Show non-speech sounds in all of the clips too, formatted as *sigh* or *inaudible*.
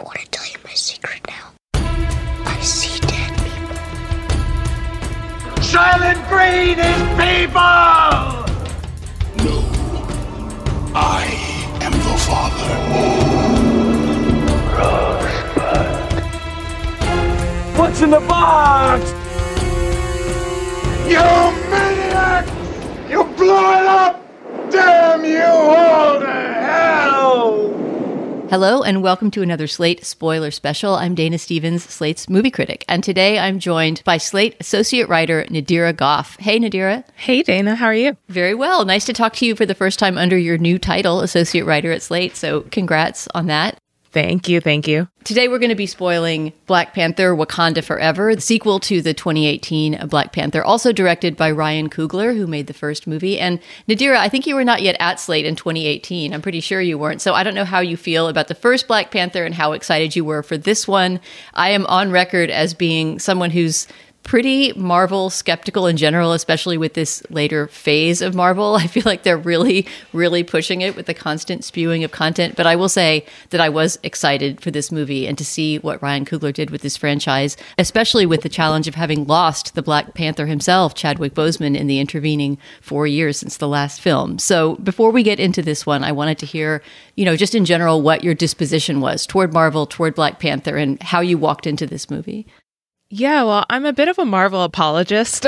I want to tell you my secret now. I see dead people. Soylent Green is people! No. I am the father. What's in the box? You maniac! You blew it up! Damn you all to hell! Hello, and welcome to another Slate spoiler special. I'm Dana Stevens, Slate's movie critic, and today I'm joined by Slate associate writer Nadira Goffe. Hey, Nadira. Hey, Dana, how are you? Very well. Nice to talk to you for the first time under your new title, associate writer at Slate. So, congrats on that. Thank you, thank you. Today we're going to be spoiling Black Panther Wakanda Forever, the sequel to the 2018 Black Panther, also directed by Ryan Coogler, who made the first movie. And Nadira, I think you were not yet at Slate in 2018. I'm pretty sure you weren't. So I don't know how you feel about the first Black Panther and how excited you were for this one. I am on record as being someone who's pretty Marvel skeptical in general, especially with this later phase of Marvel. *laughs* I feel like they're really, really pushing it with the constant spewing of content. But I will say that I was excited for this movie and to see what Ryan Coogler did with this franchise, especially with the challenge of having lost the Black Panther himself, Chadwick Boseman, in the intervening four years since the last film. So before we get into this one, I wanted to hear, you know, just in general, what your disposition was toward Marvel, toward Black Panther, and how you walked into this movie. Yeah, well, I'm a bit of a Marvel apologist.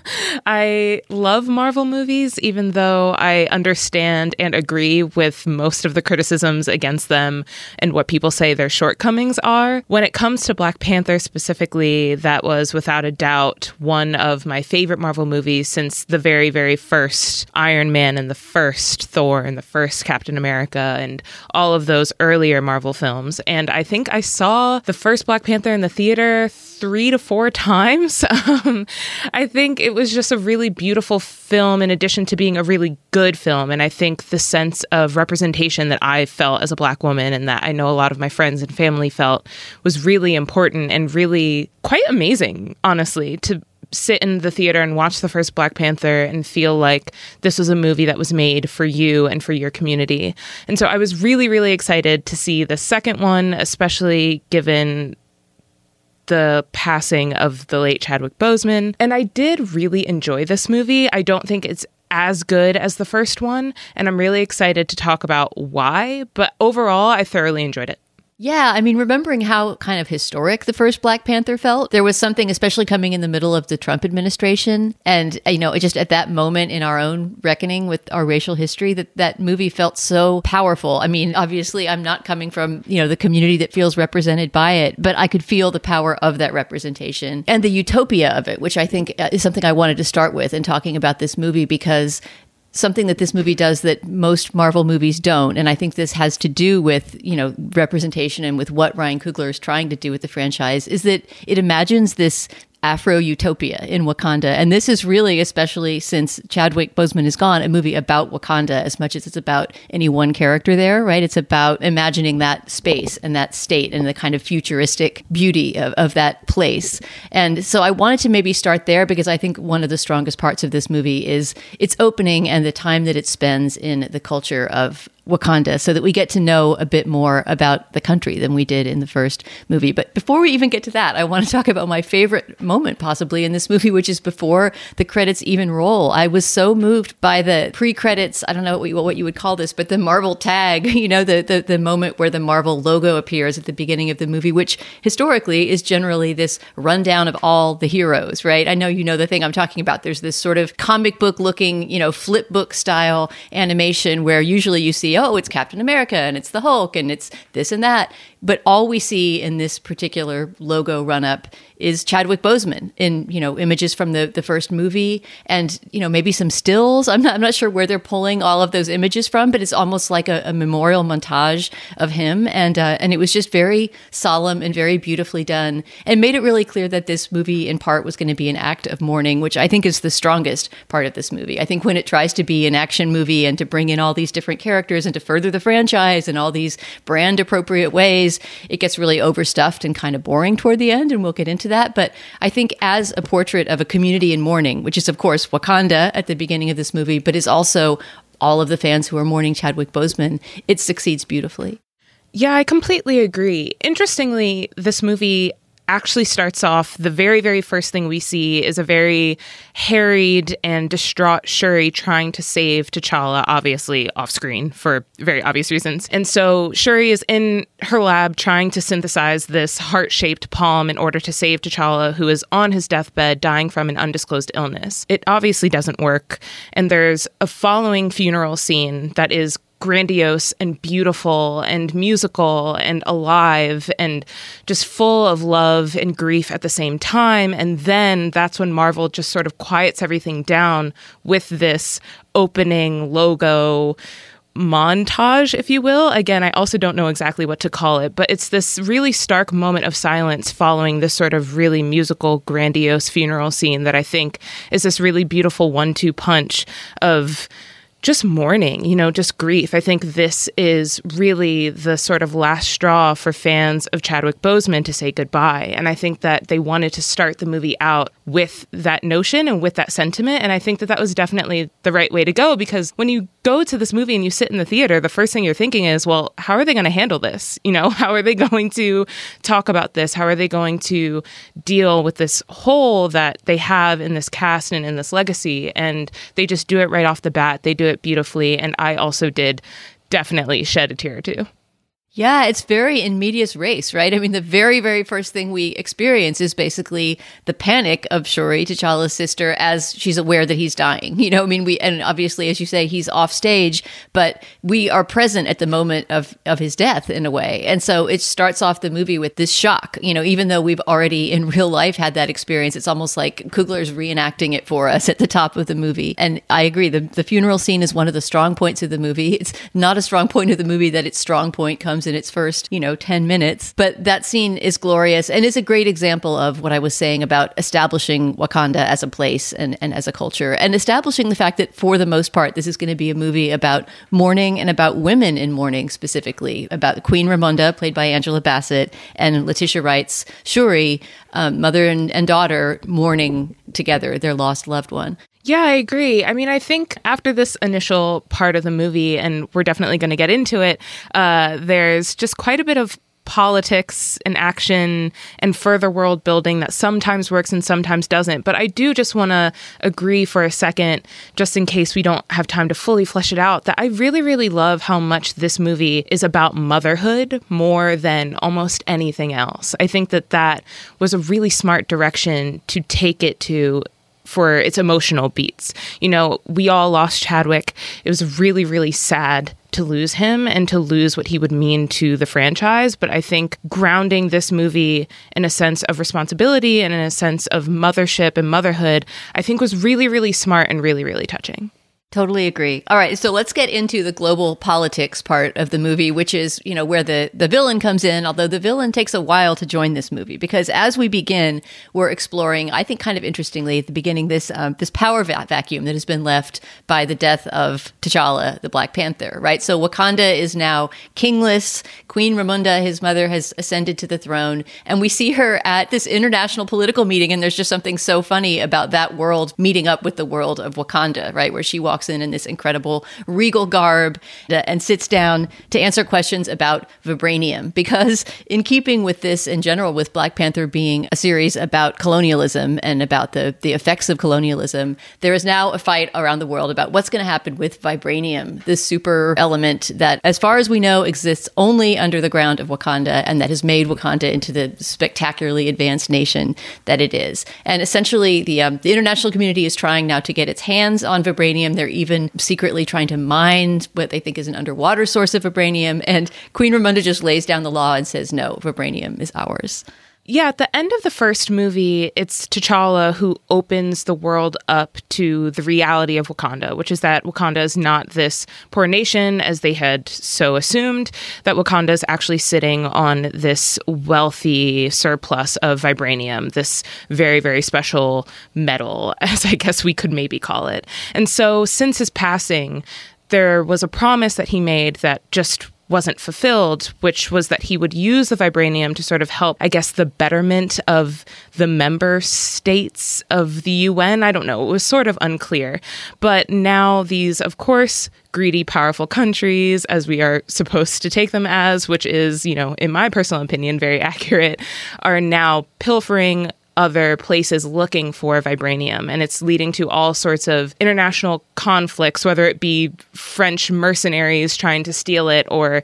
*laughs* I love Marvel movies, even though I understand and agree with most of the criticisms against them and what people say their shortcomings are. When it comes to Black Panther specifically, that was without a doubt one of my favorite Marvel movies since the very, very first Iron Man and the first Thor and the first Captain America and all of those earlier Marvel films. And I think I saw the first Black Panther in the theater three to four *laughs* times. Um, I think it was just a really beautiful film, in addition to being a really good film. And I think the sense of representation that I felt as a Black woman and that I know a lot of my friends and family felt was really important and really quite amazing, honestly, to sit in the theater and watch the first Black Panther and feel like this was a movie that was made for you and for your community. And so I was really, really excited to see the second one, especially given the passing of the late Chadwick Boseman. And I did really enjoy this movie. I don't think it's as good as the first one, and I'm really excited to talk about why, but overall, I thoroughly enjoyed it. Yeah, I mean, remembering how kind of historic the first Black Panther felt, there was something, especially coming in the middle of the Trump administration, and you know, just at that moment in our own reckoning with our racial history, that that movie felt so powerful. I mean, obviously, I'm not coming from you know the community that feels represented by it, but I could feel the power of that representation and the utopia of it, which I think uh, is something I wanted to start with in talking about this movie because something that this movie does that most Marvel movies don't. And I think this has to do with, you know, representation and with what Ryan Coogler is trying to do with the franchise is that it imagines this Afro utopia in Wakanda. And this is really, especially since Chadwick Boseman is gone, a movie about Wakanda as much as it's about any one character there, right? It's about imagining that space and that state and the kind of futuristic beauty of, of that place. And so I wanted to maybe start there because I think one of the strongest parts of this movie is its opening and the time that it spends in the culture of Wakanda so that we get to know a bit more about the country than we did in the first movie. But before we even get to that, I want to *laughs* talk about my favorite moment possibly in this movie, which is before the credits even roll. I was so moved by the pre-credits, I don't know what you, what you would call this, but the Marvel tag, *laughs* you know, the, the, the moment where the Marvel logo appears at the beginning of the movie, which historically is generally this rundown of all the heroes, right? I know you know the thing I'm talking about. There's this sort of comic book looking, you know, flip book style animation where usually you see oh, it's Captain America and it's the Hulk and it's this and that. But all we see in this particular logo run up is Chadwick Boseman in you know images from the the first movie and you know maybe some stills. I'm not I'm not sure where they're pulling all of those images from, but it's almost like a, a memorial montage of him and uh, and it was just very solemn and very beautifully done and made it really clear that this movie in part was going to be an act of mourning, which I think is the strongest part of this movie. I think when it tries to be an action movie and to bring in all these different characters and to further the franchise in all these brand appropriate ways, it gets really overstuffed and kind of boring toward the end and we'll get into that. But I think as a portrait of a community in mourning, which is, of course, Wakanda at the beginning of this movie, but is also all of the fans who are mourning Chadwick Boseman, it succeeds beautifully. Yeah, I completely agree. Interestingly, this movie actually starts off the very, very first thing we see is a very harried and distraught Shuri trying to save T'Challa, obviously off screen for very obvious reasons. And so Shuri is in her lab trying to synthesize this heart shaped palm in order to save T'Challa, who is on his deathbed dying from an undisclosed illness. It obviously doesn't work. And there's a following funeral scene that is grandiose and beautiful and musical and alive and just full of love and grief at the same time. And then that's when Marvel just sort of quiets everything down with this opening logo montage, if you will. Again, I also don't know exactly what to call it, but it's this really stark moment of silence following this sort of really musical, grandiose funeral scene that I think is this really beautiful one two punch of just mourning, you know, just grief. I think this is really the sort of last straw for fans of Chadwick Boseman to say goodbye. And I think that they wanted to start the movie out with that notion and with that sentiment. And I think that that was definitely the right way to go because when you go to this movie and you sit in the theater, the first thing you're thinking is, well, how are they going to handle this? You know, *laughs* how are they going to talk about this? How are they going to deal with this hole that they have in this cast and in this legacy? And they just do it right off the bat. They do it beautifully. And I also did definitely shed a tear or two. Yeah, it's very in medias res, right? I mean, the very, very first thing we experience is basically the panic of Shuri, T'Challa's sister, as she's aware that he's dying. *laughs* You know, I mean, we, and obviously, as you say, he's off stage, but we are present at the moment of, of his death in a way. And so it starts off the movie with this shock, you know, even though we've already in *laughs* real life had that experience, it's almost like Coogler's reenacting it for us at the top of the movie. And I agree, the, the funeral scene is one of the strong points of the movie. It's not a strong point of the movie that its strong point comes in its first, you know, 10 minutes. But that scene is glorious and is a great example of what I was saying about establishing Wakanda as a place and, and as a culture and establishing the fact that for the most part, this is going to be a movie about mourning and about women in mourning specifically, about Queen Ramonda, played by Angela Bassett, and Letitia Wright's Shuri, um, mother and, and daughter, mourning together their lost loved one. Yeah, I agree. I mean, I think after this initial part of the movie, and we're definitely going to get into it, uh, there's just quite a bit of politics and action and further world building that sometimes works and sometimes doesn't. But I do just want to agree for a second, just in case we don't have time to fully flesh it out, that I really, really love how much this movie is about motherhood more than almost anything else. I think that that was a really smart direction to take it to for its emotional beats. You know, we all lost Chadwick. It was really, really sad to lose him and to lose what he would mean to the franchise. But I think grounding this movie in a sense of responsibility and in a sense of mothership and motherhood, I think was really, really smart and really, really touching. Totally agree. All right, so let's get into the global politics part of the movie, which is, you know, where the the villain comes in, although the villain takes a while to join this movie because as we begin, we're exploring, I think kind of interestingly at the beginning this um, this power va- vacuum that has been left by the death of T'Challa, the Black Panther, right? So Wakanda is now kingless. Queen Ramonda, his mother has ascended to the throne, and we see her at this international political meeting and there's just something so funny about that world meeting up with the world of Wakanda, right? Where she walks walks in in this incredible regal garb and sits down to answer questions about vibranium. Because, in keeping with this in general, with Black Panther being a series about colonialism and about the, the effects of colonialism, there is now a fight around the world about what's going to happen with vibranium, this super element that, as far as we know, exists only under the ground of Wakanda and that has made Wakanda into the spectacularly advanced nation that it is. And essentially, the, um, the international community is trying now to get its hands on vibranium. They're they're even secretly trying to mine what they think is an underwater source of vibranium. And Queen Ramonda just lays down the law and says, no, vibranium is ours. Yeah, at the end of the first movie, it's T'Challa who opens the world up to the reality of Wakanda, which is that Wakanda is not this poor nation as they had so assumed, that Wakanda is actually sitting on this wealthy surplus of vibranium, this very, very special metal, *laughs* as I guess we could maybe call it. And so, since his passing, there was a promise that he made that just wasn't fulfilled, which was that he would use the vibranium to sort of help, I guess, the betterment of the member states of the UN. I don't know. It was sort of unclear. But now these, of course, greedy, powerful countries, as we are supposed to take them as, which is, you know, in my personal opinion, very *laughs* accurate, are now pilfering other places looking for vibranium. And it's leading to all sorts of international conflicts, whether it be French mercenaries trying to steal it or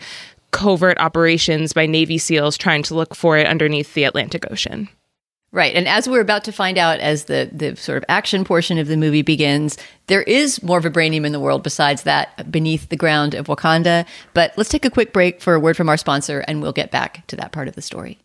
covert operations by Navy SEALs trying to look for it underneath the Atlantic Ocean. Right. And as we're about to find out as the, the sort of action portion of the movie begins, there is more vibranium in the world besides that beneath the ground of Wakanda. But let's take a quick break for a word from our sponsor, and we'll get back to that part of the story.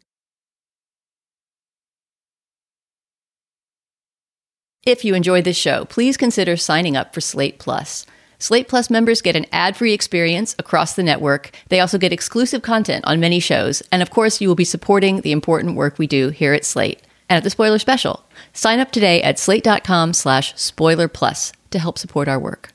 If you enjoyed this show, please consider signing up for Slate Plus. Slate Plus members get an ad free experience across the network. They also get exclusive content on many shows. And of course, you will be supporting the important work we do here at Slate and at the Spoiler Special. Sign up today at slate.com slash spoiler plus to help support our work.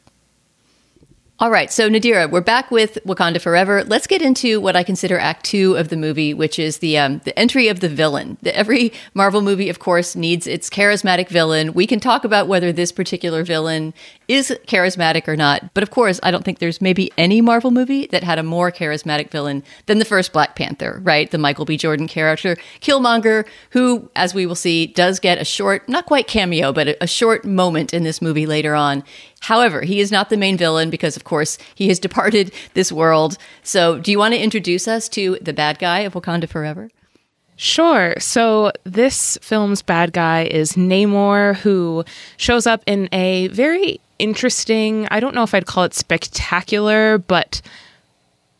All right, so Nadira, we're back with Wakanda Forever. Let's get into what I consider Act Two of the movie, which is the um, the entry of the villain. The, every Marvel movie, of course, needs its charismatic villain. We can talk about whether this particular villain is charismatic or not, but of course, I don't think there's maybe any Marvel movie that had a more charismatic villain than the first Black Panther, right? The Michael B. Jordan character, Killmonger, who, as we will see, does get a short, not quite cameo, but a, short moment in this movie later on. However, he is not the main villain because, of course, he has *laughs* departed this world. So, do you want to introduce us to the bad guy of Wakanda Forever? Sure. So, this film's bad guy is Namor, who shows up in a very interesting, I don't know if I'd call it spectacular, but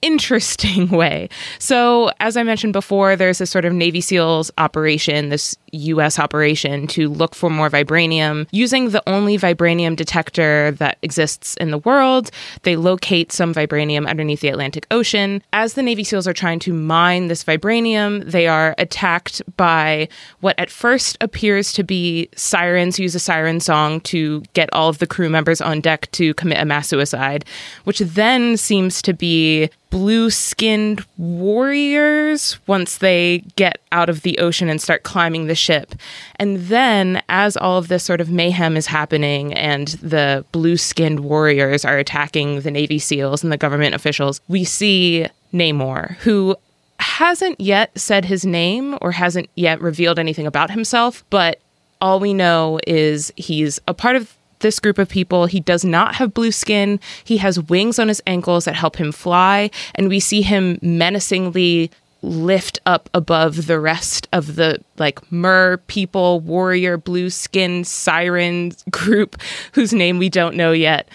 interesting *laughs* way. So, as I mentioned before, there's this sort of Navy SEALs operation, this US operation to look for more vibranium. Using the only vibranium detector that exists in the world, they locate some vibranium underneath the Atlantic Ocean. As the Navy SEALs are trying to mine this vibranium, they are attacked by what at first appears to be sirens, use a siren song to get all of the crew members on deck to commit a mass suicide, which then seems to be blue skinned warriors once they get out of the ocean and start climbing the ship. And then, as all of this sort of mayhem is happening and the blue skinned warriors are attacking the Navy SEALs and the government officials, we see Namor, who hasn't yet said his name or hasn't yet revealed anything about himself, but all we know is he's a part of this group of people. He does not have blue skin. He has wings on his ankles that help him fly. And we see him menacingly lift up above the rest of the like mer people warrior blue skin siren *laughs* group whose name we don't know yet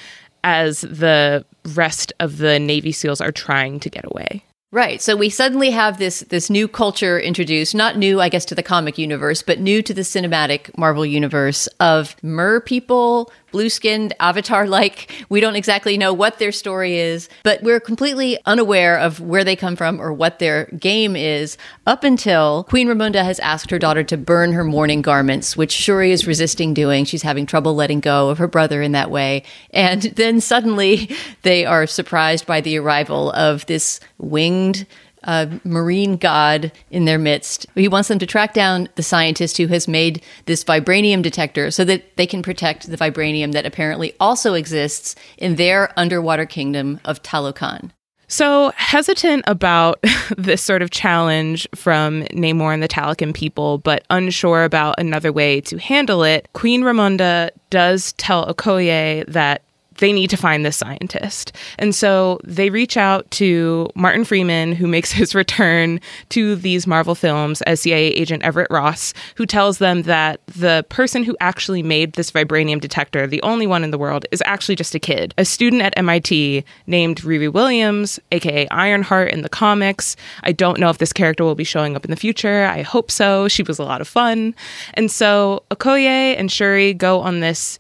as the rest of the navy seals are trying to get away Right. So we suddenly have this this new culture introduced, not new I guess to the comic universe, but new to the cinematic Marvel universe of mer people, blue-skinned avatar-like. We don't exactly know what their story is, but we're completely unaware of where they come from or what their game is up until Queen Ramonda has asked her daughter to burn her mourning garments, which Shuri is resisting doing. She's having trouble letting go of her brother in that way. And *laughs* then suddenly they are surprised by the arrival of this winged uh, marine god in their midst. He wants them to track down the scientist who has made this vibranium detector so that they can protect the vibranium that apparently also exists in their underwater kingdom of Talokan. So, hesitant about *laughs* this sort of challenge from Namor and the Talokan people, but unsure about another way to handle it, Queen Ramonda does tell Okoye that they need to find this scientist. And so they reach out to Martin Freeman, who makes *laughs* his return to these Marvel films as CIA agent Everett Ross, who tells them that the person who actually made this vibranium detector, the only one in the world, is actually just a kid, a student at MIT named Riri Williams, aka Ironheart in the comics. I don't know if this character will be showing up in the future. I hope so. She was a lot of fun. And so Okoye and Shuri go on this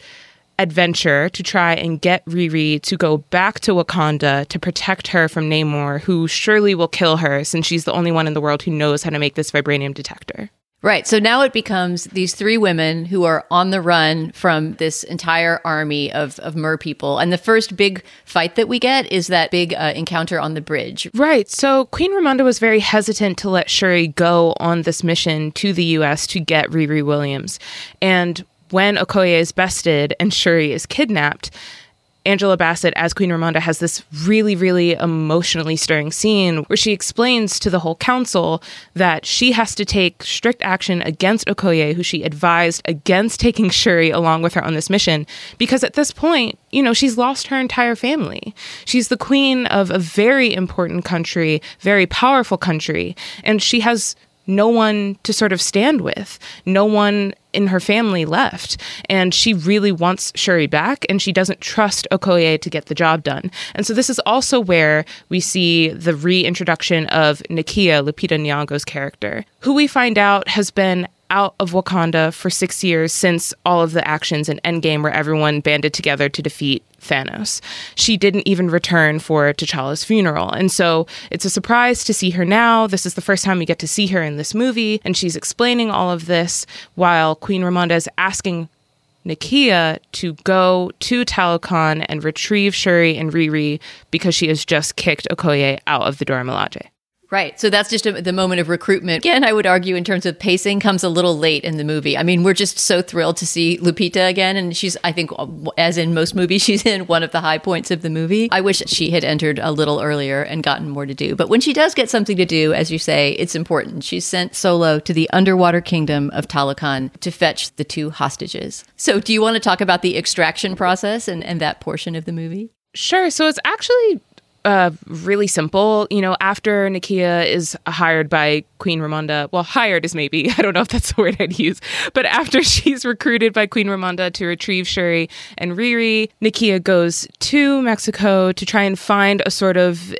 adventure to try and get Riri to go back to Wakanda to protect her from Namor, who surely will kill her since she's the only one in the world who knows how to make this vibranium detector. Right. So now it becomes these three women who are on the run from this entire army of, of mer people. And the first big fight that we get is that big uh, encounter on the bridge. Right. So Queen Ramonda was very hesitant to let Shuri go on this mission to the U.S. to get Riri Williams. And when Okoye is bested and Shuri is kidnapped, Angela Bassett as Queen Ramonda has this really, really emotionally stirring scene where she explains to the whole council that she has to take strict action against Okoye, who she advised against taking Shuri along with her on this mission, because at this point, you know, she's lost her entire family. She's the queen of a very important country, very powerful country, and she has no one to sort of stand with, no one in her family left. And she really wants Shuri back, and she doesn't trust Okoye to get the job done. And so this is also where we see the reintroduction of Nakia, Lupita Nyong'o's character, who we find out has been out of Wakanda for six years since all of the actions in Endgame where everyone banded together to defeat Thanos. She didn't even return for T'Challa's funeral. And so it's a surprise to see her now. This is the first time we get to see her in this movie, and she's explaining all of this while Queen Ramonda is asking Nakia to go to Talokan and retrieve Shuri and Riri because she has just kicked Okoye out of the Dora Milaje. Right. So that's just a, the moment of recruitment. Again, I would argue in terms of pacing comes a little late in the movie. I mean, we're just so thrilled to see Lupita again. And she's, I think, as in most movies, *laughs* she's in one of the high points of the movie. I wish she had entered a little earlier and gotten more to do. But when she does get something to do, as you say, it's important. She's sent solo to the underwater kingdom of Talokan to fetch the two hostages. So do you want to talk about the extraction process and, and that portion of the movie? Sure. So it's actually uh, really simple. You know, after Nakia is hired by Queen Ramonda, well, hired is maybe, *laughs* I don't know if that's the word I'd use, but after *laughs* she's recruited by Queen Ramonda to retrieve Shuri and Riri, Nakia goes to Mexico to try and find a sort of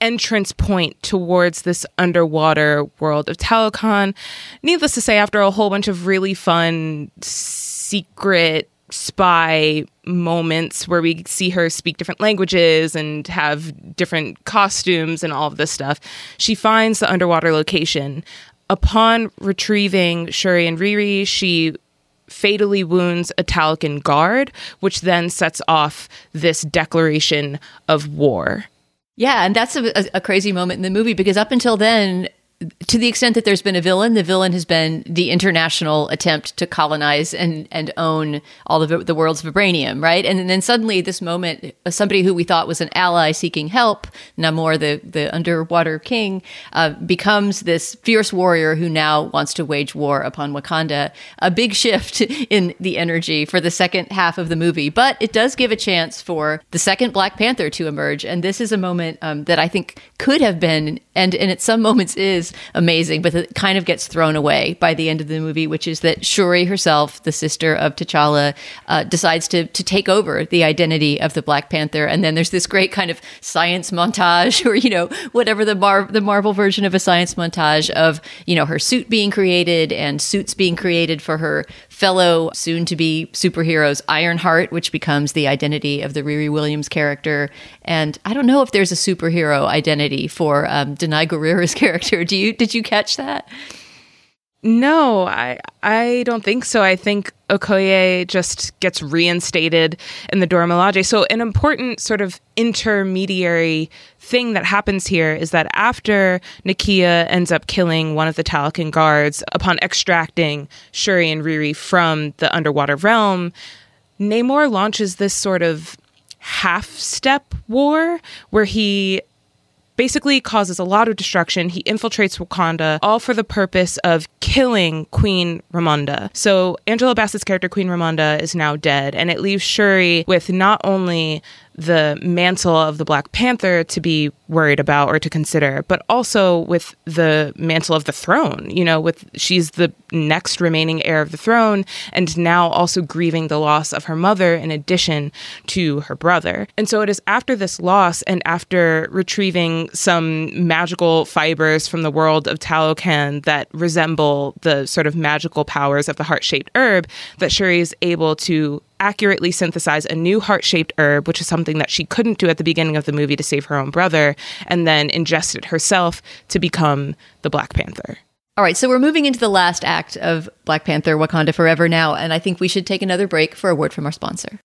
entrance point towards this underwater world of Talokan. Needless to say, after a whole bunch of really fun, secret spy moments where we see her speak different languages and have different costumes and all of this stuff. She finds the underwater location. Upon retrieving Shuri and Riri, she fatally wounds a Talokan guard, which then sets off this declaration of war. Yeah, and that's a, a, crazy moment in the movie because up until then, to the extent that there's been a villain, the villain has been the international attempt to colonize and, and own all of the world's vibranium, right? And then suddenly, this moment, somebody who we thought was an ally seeking help, Namor, the, the underwater king, uh, becomes this fierce warrior who now wants to wage war upon Wakanda. A big shift *laughs* in the energy for the second half of the movie, but it does give a chance for the second Black Panther to emerge. And this is a moment um, that I think could have been, and, and at some moments is, amazing, but it kind of gets thrown away by the end of the movie, which is that Shuri herself, the sister of T'Challa, uh, decides to to take over the identity of the Black Panther, and then there's this great kind of science montage, *laughs* or you know whatever the Mar- the Marvel version of a science montage of you know her suit being created and suits being created for her fellow soon to be superheroes Ironheart, which becomes the identity of the Riri Williams character. And I don't know if there's a superhero identity for um, Danai Gurira's *laughs* character. Do you did you catch that? No, I I don't think so. I think Okoye just gets reinstated in the Dora Milaje. So an important sort of intermediary thing that happens here is that after Nakia ends up killing one of the Talokan guards upon extracting Shuri and Riri from the underwater realm, Namor launches this sort of half step war where he basically causes a lot of destruction. He infiltrates Wakanda, all for the purpose of killing Queen Ramonda. So Angela Bassett's character, Queen Ramonda, is now dead, and it leaves Shuri with not only the mantle of the Black Panther to be worried about or to consider, but also with the mantle of the throne. You know, with she's the next remaining heir of the throne, and now also grieving the loss of her mother in addition to her brother. And so it is after this loss and after retrieving some magical fibers from the world of Talokan that resemble the sort of magical powers of the heart shaped herb that Shuri is able to accurately synthesize a new heart shaped herb, which is something that she couldn't do at the beginning of the movie to save her own brother, and then ingest it herself to become the Black Panther. All right, so we're moving into the last act of Black Panther Wakanda Forever now, and I think we should take another break for a word from our sponsor.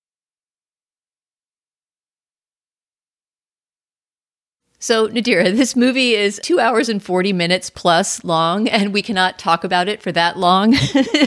So, Nadira, *laughs* this movie is two hours and 40 minutes plus long, and we cannot talk about it for that long.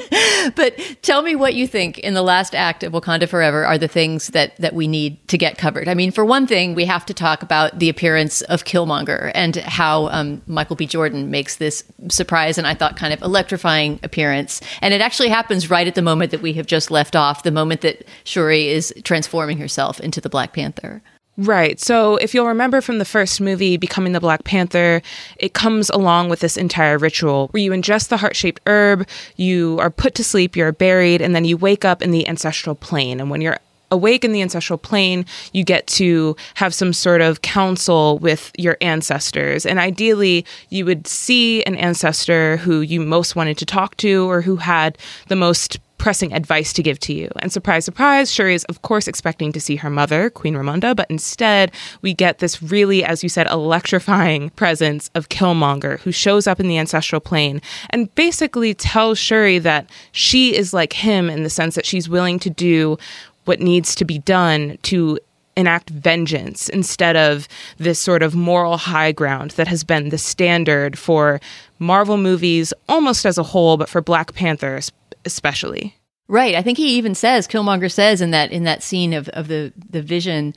*laughs* but tell me what you think in the last act of Wakanda Forever are the things that, that we need to get covered. I mean, for one thing, we have to talk about the appearance of Killmonger and how um, Michael B. Jordan makes this surprise and I thought kind of electrifying appearance. And it actually happens right at the moment that we have just left off, the moment that Shuri is transforming herself into the Black Panther. Right. So, if you'll remember from the first movie, Becoming the Black Panther, it comes along with this entire ritual where you ingest the heart shaped herb, you are put to sleep, you're buried, and then you wake up in the ancestral plane. And when you're awake in the ancestral plane, you get to have some sort of counsel with your ancestors. And ideally, you would see an ancestor who you most wanted to talk to or who had the most pressing advice to give to you. And surprise, surprise, Shuri is, of course, expecting to see her mother, Queen Ramonda, but instead we get this really, as you said, electrifying presence of Killmonger, who shows up in the ancestral plane and basically tells Shuri that she is like him in the sense that she's willing to do what needs to be done to enact vengeance instead of this sort of moral high ground that has been the standard for Marvel movies almost as a whole, but for Black Panther especially. Right. I think he even says Killmonger says in that in that scene of, of the the vision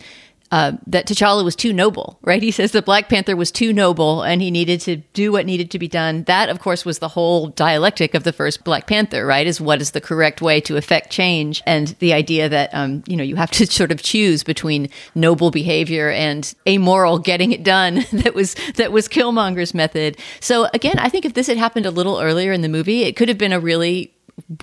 uh, that T'Challa was too noble, right? He says the Black Panther was too noble and he needed to do what needed to be done. That, of course, was the whole dialectic of the first Black Panther, right? Is what is the correct way to effect change and the idea that, um, you know, you have to *laughs* sort of choose between noble behavior and amoral getting it done. *laughs* that was that was Killmonger's method. So again, I think if this had happened a little earlier in the movie, it could have been a really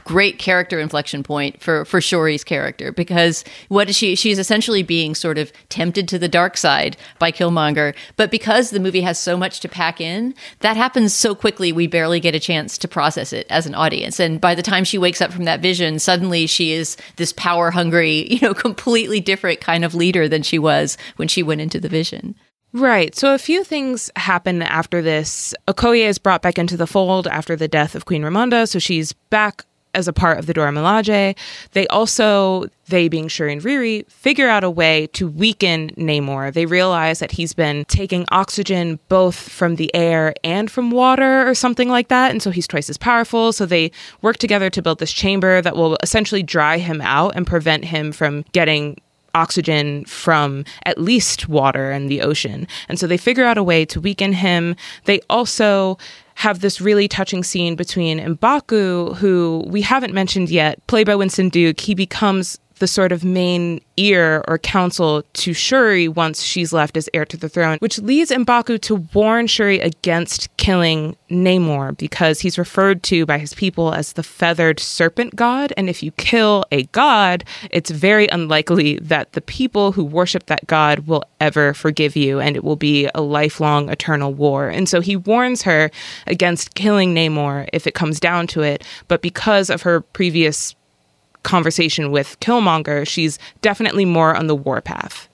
great character inflection point for for Shuri's character because what is she she's essentially being sort of tempted to the dark side by Killmonger but because the movie has so much to pack in that happens so quickly we barely get a chance to process it as an audience and by the time she wakes up from that vision suddenly she is this power hungry *laughs* you know completely different kind of leader than she was when she went into the vision Right. So a few things happen after this. Okoye is brought back into the fold after the death of Queen Ramonda, so she's back as a part of the Dora Milaje. They also, they being Shuri and Riri, figure out a way to weaken Namor. They realize that he's been taking oxygen both from the air and from water or something like that. And so he's twice as powerful. So they work together to build this chamber that will essentially dry him out and prevent him from getting oxygen from at least water and the ocean. And so they figure out a way to weaken him. They also have this really touching scene between Mbaku, who we haven't mentioned yet, played by Winston Duke. He becomes the sort of main ear or counsel to Shuri once she's left as heir to the throne, which leads Mbaku to warn Shuri against killing Namor because he's referred to by his people as the feathered serpent god. And if you kill a god, it's very unlikely that the people who worship that god will ever forgive you and it will be a lifelong eternal war. And so he warns her against killing Namor if it comes down to it. But because of her previous conversation with Killmonger, she's definitely more on the warpath.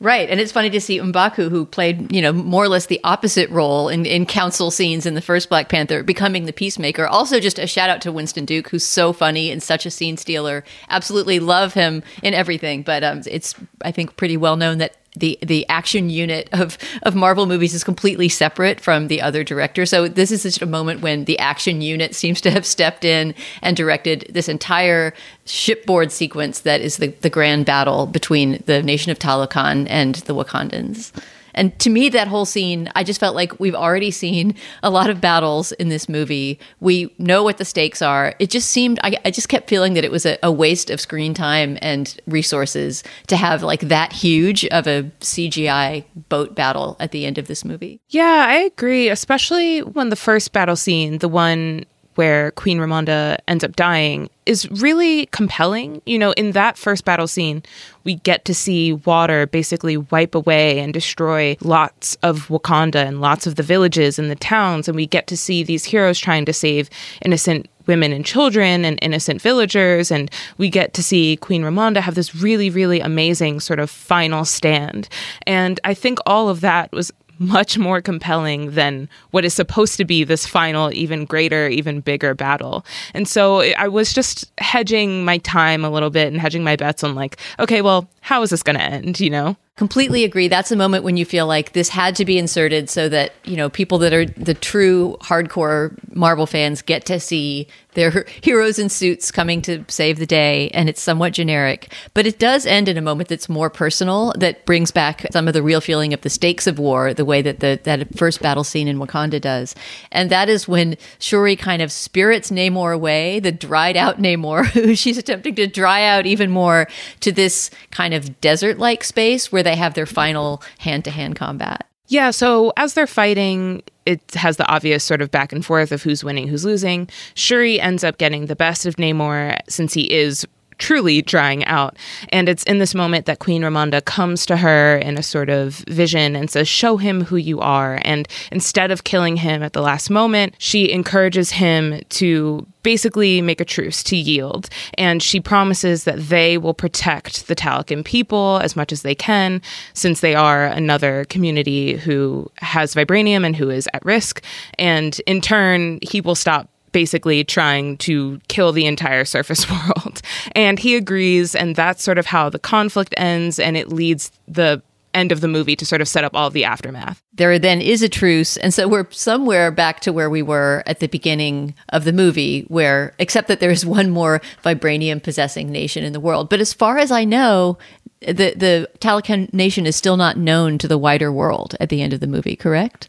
Right. And it's funny to see Mbaku, who played, you know, more or less the opposite role in, in council scenes in the first Black Panther, becoming the peacemaker. Also, just a shout out to Winston Duke, who's so funny and such a scene stealer. Absolutely love him in everything. But um, it's, I think, pretty well known that the the action unit of of Marvel movies is completely separate from the other director. So this is just a moment when the action unit seems to have stepped in and directed this entire shipboard sequence that is the the grand battle between the nation of Talokan and the Wakandans. And to me, that whole scene, I just felt like we've already seen a lot of battles in this movie. We know what the stakes are. It just seemed, I, I just kept feeling that it was a, a, waste of screen time and resources to have like that huge of a CGI boat battle at the end of this movie. Yeah, I agree, especially when the first battle scene, the one where Queen Ramonda ends up dying is really compelling. You know, in that first battle scene, we get to see water basically wipe away and destroy lots of Wakanda and lots of the villages and the towns. And we get to see these heroes trying to save innocent women and children and innocent villagers. And we get to see Queen Ramonda have this really, really amazing sort of final stand. And I think all of that was much more compelling than what is supposed to be this final, even greater, even bigger battle. And so I was just hedging my time a little bit and hedging my bets on, like, okay, well, how is this going to end, you know? Completely agree. That's a moment when you feel like this had to be inserted so that, you know, people that are the true hardcore Marvel fans get to see their *laughs* heroes in suits coming to save the day and it's somewhat generic, but it does end in a moment that's more personal that brings back some of the real feeling of the stakes of war, the way that the that first battle scene in Wakanda does. And that is when Shuri kind of spirits Namor away, the dried out Namor, *laughs* who she's attempting to dry out even more to this kind of desert-like space where they have their final hand-to-hand combat. Yeah, so as they're fighting, it has the obvious sort of back and forth of who's winning, who's losing. Shuri ends up getting the best of Namor since he is truly drying out. And it's in this moment that Queen Ramonda comes to her in a sort of vision and says, Show him who you are. And instead of killing him at the last moment, she encourages him to basically make a truce to yield. And she promises that they will protect the Talokan people as much as they can, since they are another community who has vibranium and who is at risk. And in turn, he will stop basically trying to kill the entire surface *laughs* world. And he agrees, and that's sort of how the conflict ends, and it leads the end of the movie to sort of set up all of the aftermath. There then is a truce, and so we're somewhere back to where we were at the beginning of the movie, where except that there's one more vibranium possessing nation in the world. But as far as I know, the the nation is still not known to the wider world at the end of the movie, correct?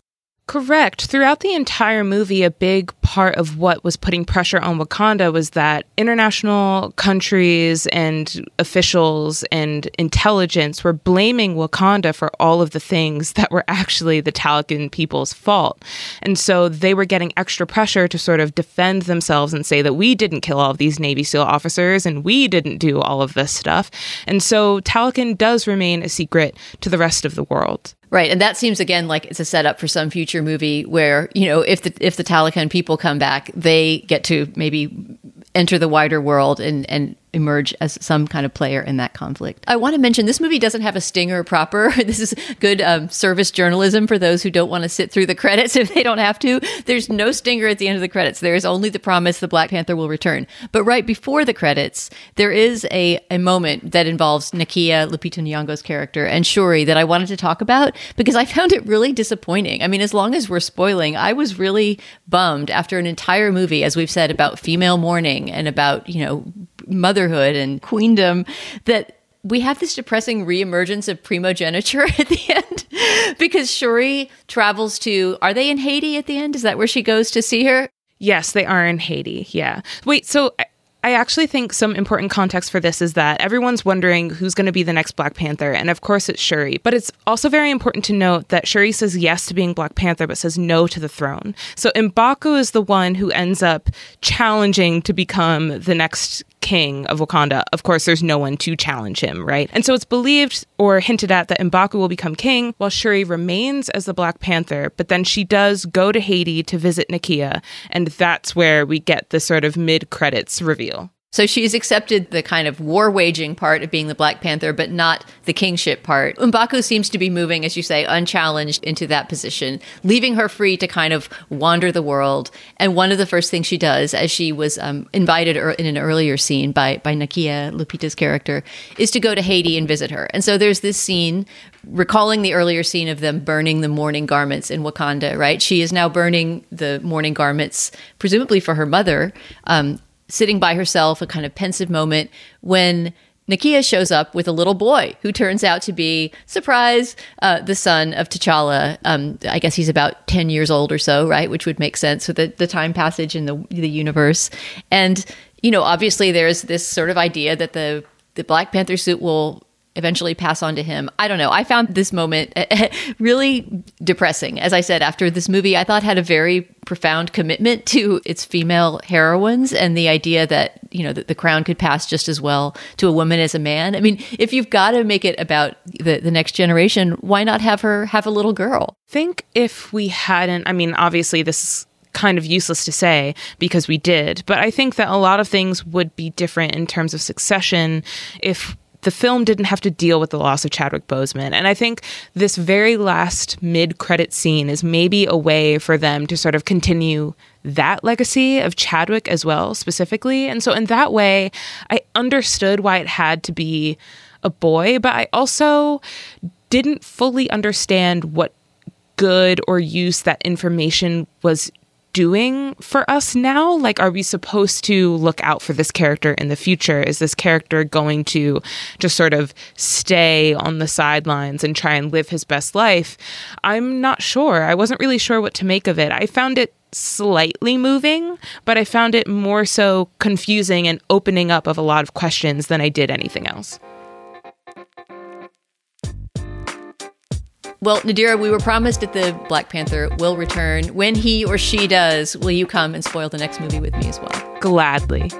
Correct. Throughout the entire movie, a big part of what was putting pressure on Wakanda was that international countries and officials and intelligence were blaming Wakanda for all of the things *laughs* that were actually the Talokan people's fault. And so they were getting extra pressure to sort of defend themselves and say that we didn't kill all of these Navy SEAL officers and we didn't do all of this stuff. And so Talokan does remain a secret to the rest of the world. Right, and that seems again like it's a setup for some future movie where you know if the if the Talokan people come back, they get to maybe enter the wider world and and emerge as some kind of player in that conflict. I want to mention this movie doesn't have a stinger proper. *laughs* this is good um, service journalism for those who don't want to sit through the credits *laughs* if they don't have to. There's no stinger at the end of the credits. There is only the promise the Black Panther will return. But right before the credits, there is a, a moment that involves Nakia, Lupita Nyong'o's character, and Shuri that I wanted to talk about because I found it really disappointing. I mean, as long as we're spoiling, I was really bummed after an entire movie, as we've said, about female mourning and about, you know, motherhood and queendom that we have this depressing reemergence of primogeniture *laughs* at the end because Shuri travels to are they in Haiti at the end? Is that where she goes to see her? Yes, they are in Haiti. Yeah. Wait, so I actually think some important context for this is that everyone's wondering who's going to be the next Black Panther, and of course it's Shuri. But it's also very important to note that Shuri says yes to being Black Panther, but says no to the throne. So Mbaku is the one who ends up challenging to become the next king of Wakanda. Of course, there's no one to challenge him, right? And so it's believed or hinted at that Mbaku will become king while Shuri remains as the Black Panther, but then she does go to Haiti to visit Nakia, and that's where we get the sort of mid credits reveal. So she's accepted the kind of war waging part of being the Black Panther, but not the kingship part. Mbaku seems to be moving, as you say, unchallenged into that position, leaving her free to kind of wander the world. And one of the first things she does, as she was um, invited in an earlier scene by, by Nakia, Lupita's character, is to go to Haiti and visit her. And so there's this scene recalling the earlier scene of them burning the mourning garments in Wakanda, right? She is now burning the mourning garments, presumably for her mother. Um, sitting by herself, a kind of pensive moment when Nakia shows up with a little boy who turns out to be, surprise, uh, the son of T'Challa. Um, I guess he's about 10 years old or so, right? Which would make sense with the, the time passage in the, the universe. And, you know, obviously there's this sort of idea that the, the Black Panther suit will eventually pass on to him. I don't know. I found this moment *laughs* really depressing. As I said, after this movie, I thought had a very profound commitment to its female heroines and the idea that, you know, that the crown could pass just as well to a woman as a man. I mean, if you've got to make it about the, the next generation, why not have her have a little girl? think if we hadn't, I mean, obviously this is kind of useless to say because we did, but I think that a lot of things would be different in terms of succession if the film didn't have to deal with the loss of Chadwick Boseman. And I think this very last mid credit scene is maybe a way for them to sort of continue that legacy of Chadwick as well, specifically. And so, in that way, I understood why it had to be a boy, but I also didn't fully understand what good or use that information was doing for us now? Like, are we supposed to look out for this character in the future? Is this character going to just sort of stay on the sidelines and try and live his best life? I'm not sure. I wasn't really sure what to make of it. I found it slightly moving, but I found it more so confusing and opening up of a lot of questions than I did anything else. Well, Nadira, we were promised that the Black Panther will return. When he or she does, will you come and spoil the next movie with me as well? Gladly.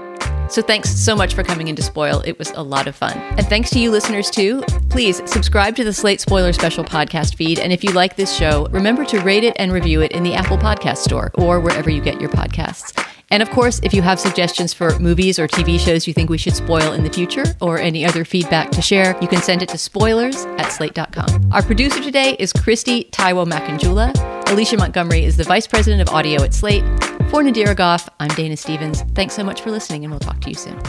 So thanks so much for coming in to spoil. It was a lot of fun. And thanks to you listeners too. Please subscribe to the Slate Spoiler Special podcast feed. And if you like this show, remember to rate it and review it in the Apple Podcast Store or wherever you get your podcasts. And of course, if you have suggestions for movies or TV shows you think we should spoil in the future or any other feedback to share, you can send it to spoilers at slate.com. Our producer today is Kristie Taiwo Makanjuola. Alicia Montgomery is the Vice President of Audio at Slate. For Nadira Goffe, I'm Dana Stevens. Thanks so much for listening, and we'll talk to you soon.